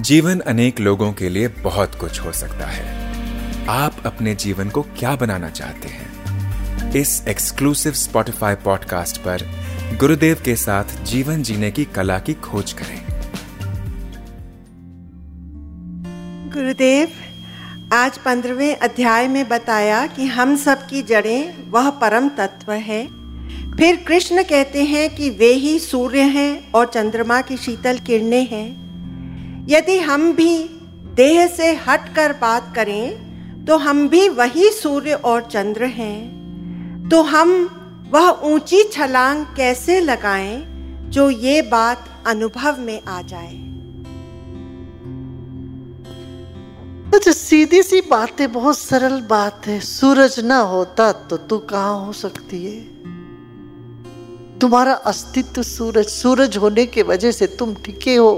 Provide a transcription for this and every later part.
जीवन अनेक लोगों के लिए बहुत कुछ हो सकता है। आप अपने जीवन को क्या बनाना चाहते हैं? इस एक्सक्लूसिव स्पॉटिफाई पॉडकास्ट पर गुरुदेव के साथ जीवन जीने की कला की खोज करें। गुरुदेव, आज पंद्रहवें अध्याय में बताया कि हम सब की जड़ें वह परम तत्व है। फिर कृष्ण कहते हैं कि वे ही सूर्य हैं और चंद्रमा की शीतल किरणें हैं। यदि हम भी देह से हट कर बात करें तो हम भी वही सूर्य और चंद्र हैं। तो हम वह ऊँची छलांग कैसे लगाएँ, जो ये बात अनुभव में आ जाए? अच्छा सीधी सी बात है, बहुत सरल बात है। सूरज ना होता तो तू कहाँ हो सकती है? तुम्हारा अस्तित्व सूरज सूरज होने के वजह से तुम टिके हो।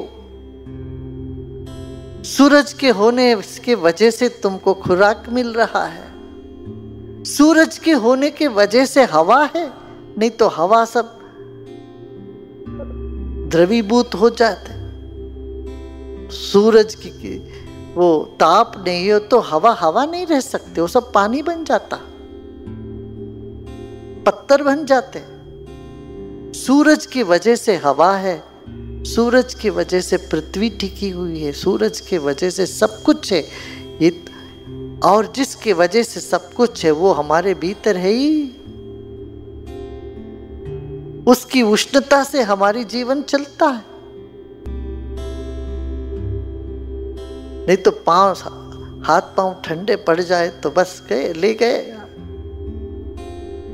सूरज के होने के वजह से तुमको खुराक मिल रहा है। सूरज के होने के वजह से हवा है, नहीं तो हवा सब द्रवीभूत हो जाते। सूरज की वो ताप नहीं हो तो हवा हवा नहीं रह सकते, वो सब पानी बन जाता। पत्थर बन जाते। सूरज की वजह से हवा है सूरज की वजह से पृथ्वी टिकी हुई है, सूरज की वजह से सब कुछ है। ये और जिसके वजह से सब कुछ है, वो हमारे भीतर है ही। उसकी उष्णता से हमारी जीवन चलता है। नहीं तो पाँव, हाथ पाँव ठंडे पड़ जाए तो बस गए, ले गए।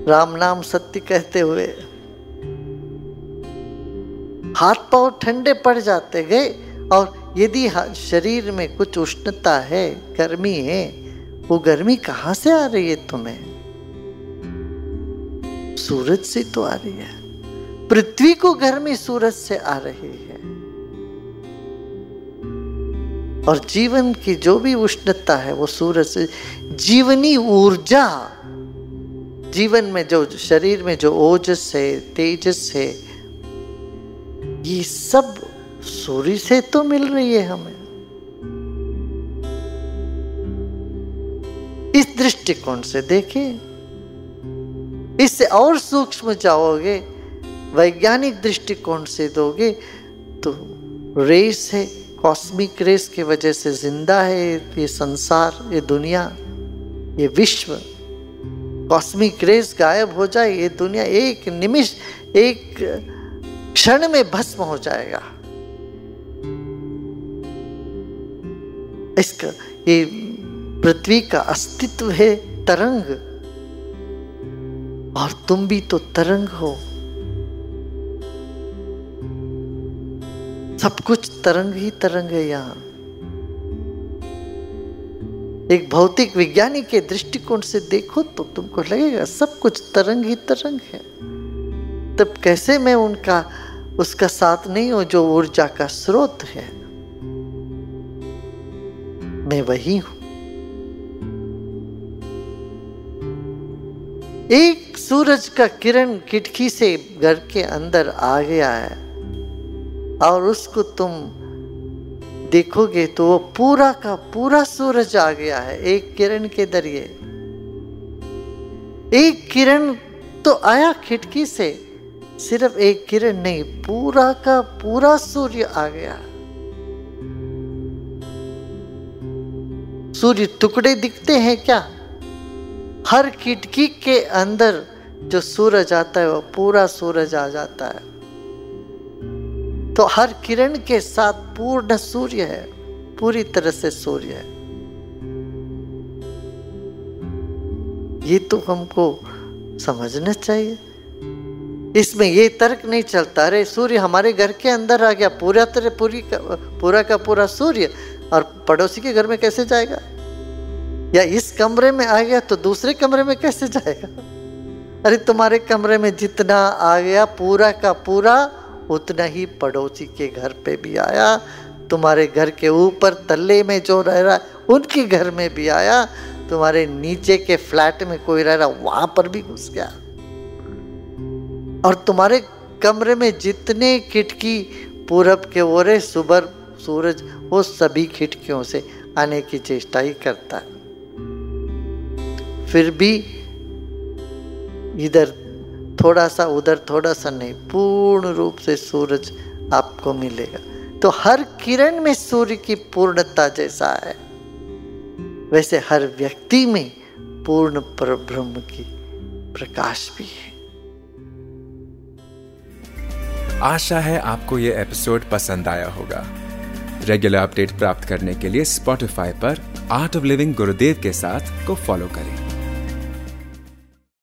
राम नाम सत्य कहते हुए हाथ पाँव ठंडे पड़ जाते गए और यदि शरीर में कुछ उष्णता है, गर्मी है, वो गर्मी कहाँ से आ रही है तुम्हें? सूरज से तो आ रही है। पृथ्वी को गर्मी सूरज से आ रही है। और जीवन की जो भी उष्णता है, वो सूरज से जीवनी ऊर्जा जीवन में जो शरीर में जो ओजस है, तेजस है ये सब सूर्य से तो मिल रही है हमें। इस दृष्टिकोण से देखिए, इससे और सूक्ष्म जाओगे, वैज्ञानिक दृष्टिकोण से दोगे तो रेस है, कॉस्मिक रेस की वजह से ज़िंदा है ये संसार, ये दुनिया, ये विश्व। कॉस्मिक रेस गायब हो जाए, ये दुनिया एक निमिष, एक क्षण में भस्म हो जाएगा। इसका, ये पृथ्वी का अस्तित्व है तरंग। और तुम भी तो तरंग हो। सब कुछ तरंग ही तरंग है यहाँ। एक भौतिक विज्ञानी के दृष्टिकोण से देखो तो तुमको लगेगा सब कुछ तरंग ही तरंग है। तब कैसे मैं उनका उसका साथ नहीं हो, जो ऊर्जा का स्रोत है। मैं वही हूँ। एक सूरज का किरण खिड़की से घर के अंदर आ गया है, और उसको तुम देखोगे तो वो पूरा का पूरा सूरज आ गया है, एक किरण के ज़रिए। एक किरण तो आया खिड़की से सिर्फ़ एक किरण नहीं, पूरा का पूरा सूर्य आ गया। सूर्य टुकड़े दिखते हैं क्या? हर खिड़की के अंदर जो सूरज आता है, वो पूरा सूरज आ जाता है। तो हर किरण के साथ पूर्ण सूर्य है, पूरी तरह से सूर्य है। ये तो हमको समझना चाहिए। इसमें ये तर्क नहीं चलता अरे सूर्य हमारे घर के अंदर आ गया पूरा तरह पूरी का, पूरा का पूरा सूर्य और पड़ोसी के घर में कैसे जाएगा? या इस कमरे में आ गया तो दूसरे कमरे में कैसे जाएगा? अरे तुम्हारे कमरे में जितना आ गया पूरा का पूरा उतना ही पड़ोसी के घर पे भी आया तुम्हारे घर के ऊपर तल्ले में जो रह रहा है उनके घर में भी आया तुम्हारे नीचे के फ्लैट में कोई रह रहा वहाँ पर भी घुस गया। और तुम्हारे कमरे में जितने किटकी पूरब के ओरे सुबह सूरज, वो सभी खिड़कियों से आने की चेष्टा ही करता है। फिर भी इधर थोड़ा सा उधर थोड़ा सा नहीं, पूर्ण रूप से सूरज आपको मिलेगा। तो हर किरण में सूर्य की पूर्णता जैसा है। वैसे हर व्यक्ति में पूर्ण पर ब्रह्म की प्रकाश भी है। आशा है आपको ये एपिसोड पसंद आया होगा। रेगुलर अपडेट प्राप्त करने के लिए स्पॉटिफाई पर आर्ट ऑफ़ लिविंग गुरुदेव के साथ को फॉलो करें।